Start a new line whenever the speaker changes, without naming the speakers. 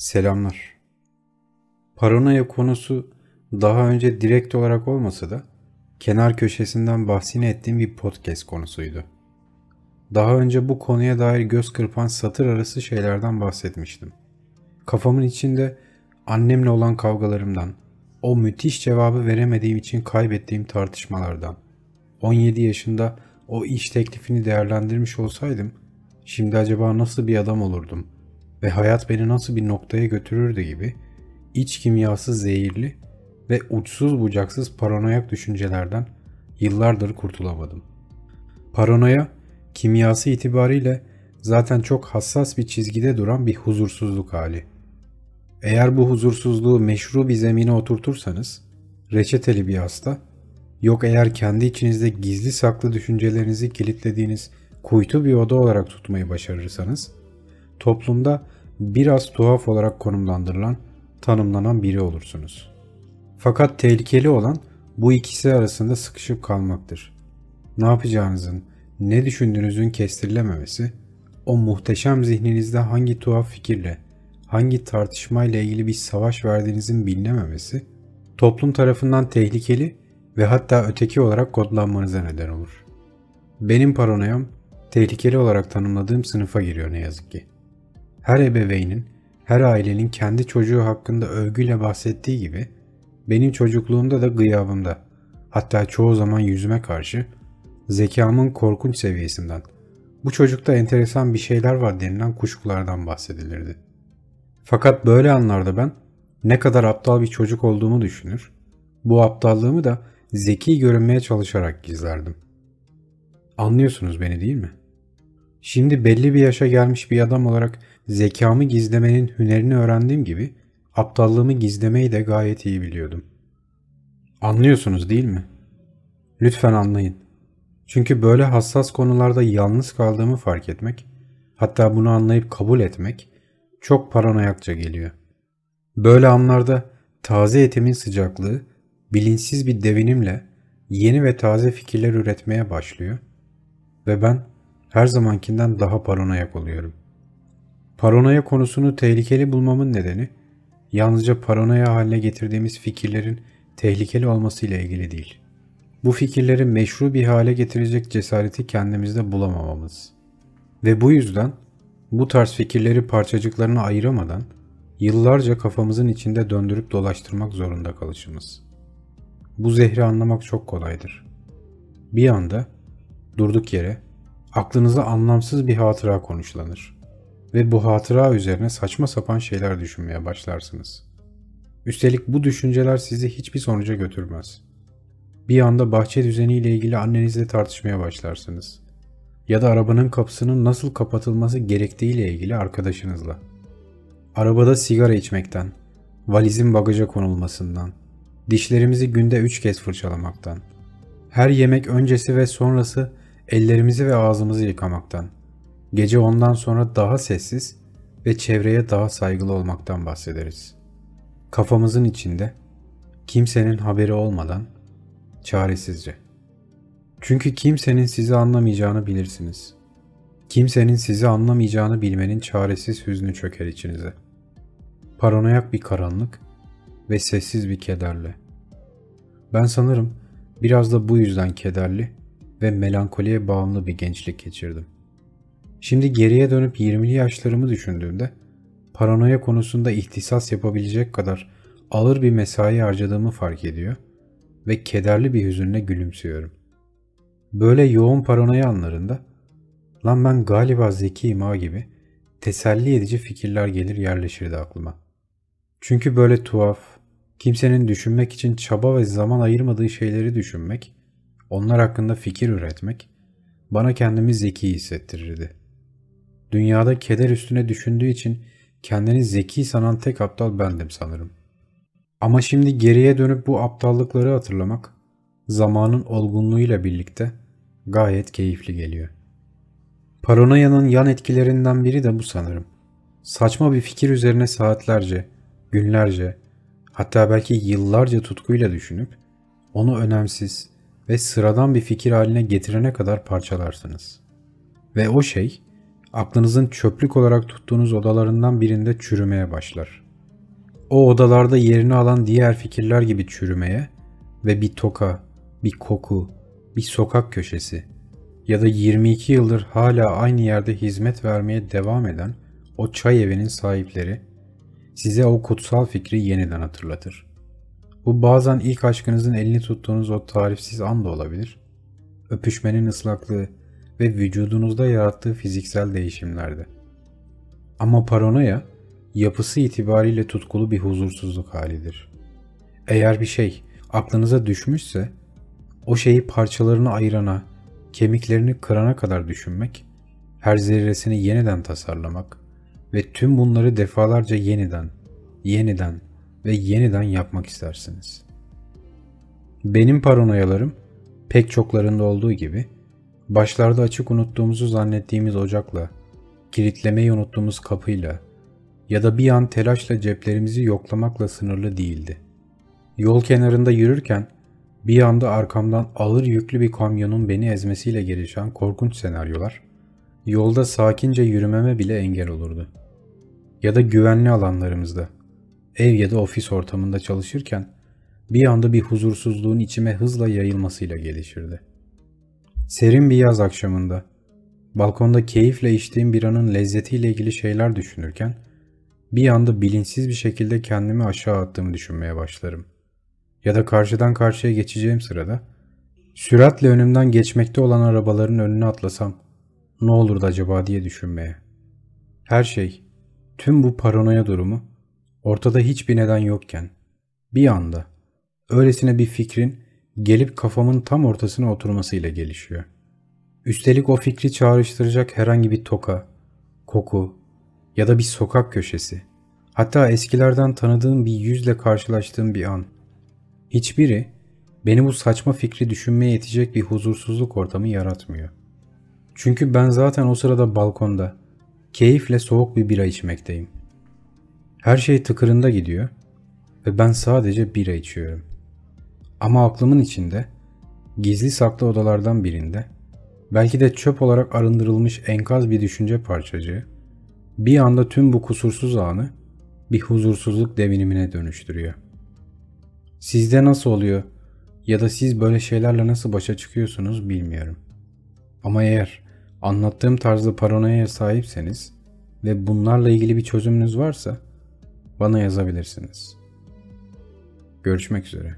Selamlar. Paranoya konusu daha önce direkt olarak olmasa da kenar köşesinden bahsini ettiğim bir podcast konusuydu. Daha önce bu konuya dair göz kırpan satır arası şeylerden bahsetmiştim. Kafamın içinde annemle olan kavgalarımdan, o müthiş cevabı veremediğim için kaybettiğim tartışmalardan, 17 yaşında o iş teklifini değerlendirmiş olsaydım, şimdi acaba nasıl bir adam olurdum ve hayat beni nasıl bir noktaya götürürdü gibi iç kimyası zehirli ve uçsuz bucaksız paranoyak düşüncelerden yıllardır kurtulamadım. Paranoya kimyası itibariyle zaten çok hassas bir çizgide duran bir huzursuzluk hali. Eğer bu huzursuzluğu meşru bir zemine oturtursanız, reçeteli bir hasta, yok eğer kendi içinizde gizli saklı düşüncelerinizi kilitlediğiniz kuytu bir oda olarak tutmayı başarırsanız, toplumda biraz tuhaf olarak konumlandırılan, tanımlanan biri olursunuz. Fakat tehlikeli olan bu ikisi arasında sıkışıp kalmaktır. Ne yapacağınızın, ne düşündüğünüzün kestirilememesi, o muhteşem zihninizde hangi tuhaf fikirle, hangi tartışmayla ilgili bir savaş verdiğinizin bilinememesi, toplum tarafından tehlikeli ve hatta öteki olarak kodlanmanıza neden olur. Benim paranoyam tehlikeli olarak tanımladığım sınıfa giriyor ne yazık ki. Her ebeveynin, her ailenin kendi çocuğu hakkında övgüyle bahsettiği gibi benim çocukluğumda da gıyabımda, hatta çoğu zaman yüzüme karşı zekamın korkunç seviyesinden, bu çocukta enteresan bir şeyler var denilen kuşkulardan bahsedilirdi. Fakat böyle anlarda ben ne kadar aptal bir çocuk olduğumu düşünür, bu aptallığımı da zeki görünmeye çalışarak gizlerdim. Anlıyorsunuz beni değil mi? Şimdi belli bir yaşa gelmiş bir adam olarak zekamı gizlemenin hünerini öğrendiğim gibi aptallığımı gizlemeyi de gayet iyi biliyordum. Anlıyorsunuz değil mi? Lütfen anlayın. Çünkü böyle hassas konularda yalnız kaldığımı fark etmek, hatta bunu anlayıp kabul etmek çok paranoyakça geliyor. Böyle anlarda taze etimin sıcaklığı bilinçsiz bir devinimle yeni ve taze fikirler üretmeye başlıyor ve ben her zamankinden daha paranoyak oluyorum. Paranoya konusunu tehlikeli bulmamın nedeni yalnızca paranoya haline getirdiğimiz fikirlerin tehlikeli olmasıyla ilgili değil. Bu fikirleri meşru bir hale getirecek cesareti kendimizde bulamamamız. Ve bu yüzden bu tarz fikirleri parçacıklarına ayıramadan yıllarca kafamızın içinde döndürüp dolaştırmak zorunda kalışımız. Bu zehri anlamak çok kolaydır. Bir anda durduk yere aklınıza anlamsız bir hatıra konuşlanır ve bu hatıra üzerine saçma sapan şeyler düşünmeye başlarsınız. Üstelik bu düşünceler sizi hiçbir sonuca götürmez. Bir anda bahçe düzeniyle ilgili annenizle tartışmaya başlarsınız. Ya da arabanın kapısının nasıl kapatılması gerektiğiyle ilgili arkadaşınızla. Arabada sigara içmekten, valizin bagaja konulmasından, dişlerimizi günde üç kez fırçalamaktan, her yemek öncesi ve sonrası ellerimizi ve ağzımızı yıkamaktan, gece ondan sonra daha sessiz ve çevreye daha saygılı olmaktan bahsederiz. Kafamızın içinde, kimsenin haberi olmadan, çaresizce. Çünkü kimsenin sizi anlamayacağını bilirsiniz. Kimsenin sizi anlamayacağını bilmenin çaresiz hüznü çöker içinize. Paranoyak bir karanlık ve sessiz bir kederle. Ben sanırım biraz da bu yüzden kederli ve melankoliye bağımlı bir gençlik geçirdim. Şimdi geriye dönüp 20'li yaşlarımı düşündüğümde paranoya konusunda ihtisas yapabilecek kadar ağır bir mesai harcadığımı fark ediyor ve kederli bir hüzünle gülümsüyorum. Böyle yoğun paranoya anlarında lan ben galiba zekiyim ha gibi teselli edici fikirler gelir yerleşirdi aklıma. Çünkü böyle tuhaf, kimsenin düşünmek için çaba ve zaman ayırmadığı şeyleri düşünmek onlar hakkında fikir üretmek bana kendimi zeki hissettirirdi. Dünyada keder üstüne düşündüğü için kendini zeki sanan tek aptal bendim sanırım. Ama şimdi geriye dönüp bu aptallıkları hatırlamak zamanın olgunluğuyla birlikte gayet keyifli geliyor. Paranoyanın yan etkilerinden biri de bu sanırım. Saçma bir fikir üzerine saatlerce, günlerce, hatta belki yıllarca tutkuyla düşünüp onu önemsiz, ve sıradan bir fikir haline getirene kadar parçalarsınız. Ve o şey aklınızın çöplük olarak tuttuğunuz odalarından birinde çürümeye başlar. O odalarda yerini alan diğer fikirler gibi çürümeye ve bir toka, bir koku, bir sokak köşesi ya da 22 yıldır hala aynı yerde hizmet vermeye devam eden o çay evinin sahipleri size o kutsal fikri yeniden hatırlatır. Bu bazen ilk aşkınızın elini tuttuğunuz o tarifsiz an da olabilir. Öpüşmenin ıslaklığı ve vücudunuzda yarattığı fiziksel değişimlerde. Ama paranoya yapısı itibariyle tutkulu bir huzursuzluk halidir. Eğer bir şey aklınıza düşmüşse o şeyi parçalarını ayırana, kemiklerini kırana kadar düşünmek, her zerresini yeniden tasarlamak ve tüm bunları defalarca yeniden, yeniden ve yeniden yapmak istersiniz. Benim paranoyalarım pek çoklarında olduğu gibi başlarda açık unuttuğumuzu zannettiğimiz ocakla, kilitlemeyi unuttuğumuz kapıyla ya da bir an telaşla ceplerimizi yoklamakla sınırlı değildi. Yol kenarında yürürken bir anda arkamdan ağır yüklü bir kamyonun beni ezmesiyle gelişen korkunç senaryolar, yolda sakince yürümeme bile engel olurdu. Ya da güvenli alanlarımızda, ev ya da ofis ortamında çalışırken bir anda bir huzursuzluğun içime hızla yayılmasıyla gelişirdi. Serin bir yaz akşamında, balkonda keyifle içtiğim biranın lezzetiyle ilgili şeyler düşünürken, bir anda bilinçsiz bir şekilde kendimi aşağı attığımı düşünmeye başlarım. Ya da karşıdan karşıya geçeceğim sırada, süratle önümden geçmekte olan arabaların önüne atlasam, ne olurdu acaba diye düşünmeye. Her şey, tüm bu paranoya durumu, ortada hiçbir neden yokken, bir anda, öylesine bir fikrin gelip kafamın tam ortasına oturmasıyla gelişiyor. Üstelik o fikri çağrıştıracak herhangi bir toka, koku ya da bir sokak köşesi, hatta eskilerden tanıdığım bir yüzle karşılaştığım bir an. Hiçbiri beni bu saçma fikri düşünmeye yetecek bir huzursuzluk ortamı yaratmıyor. Çünkü ben zaten o sırada balkonda, keyifle soğuk bir bira içmekteyim. Her şey tıkırında gidiyor ve ben sadece bira içiyorum. Ama aklımın içinde, gizli saklı odalardan birinde, belki de çöp olarak arındırılmış enkaz bir düşünce parçacığı, bir anda tüm bu kusursuz anı bir huzursuzluk devinimine dönüştürüyor. Sizde nasıl oluyor ya da siz böyle şeylerle nasıl başa çıkıyorsunuz bilmiyorum. Ama eğer anlattığım tarzda paranoya sahipseniz ve bunlarla ilgili bir çözümünüz varsa bana yazabilirsiniz. Görüşmek üzere.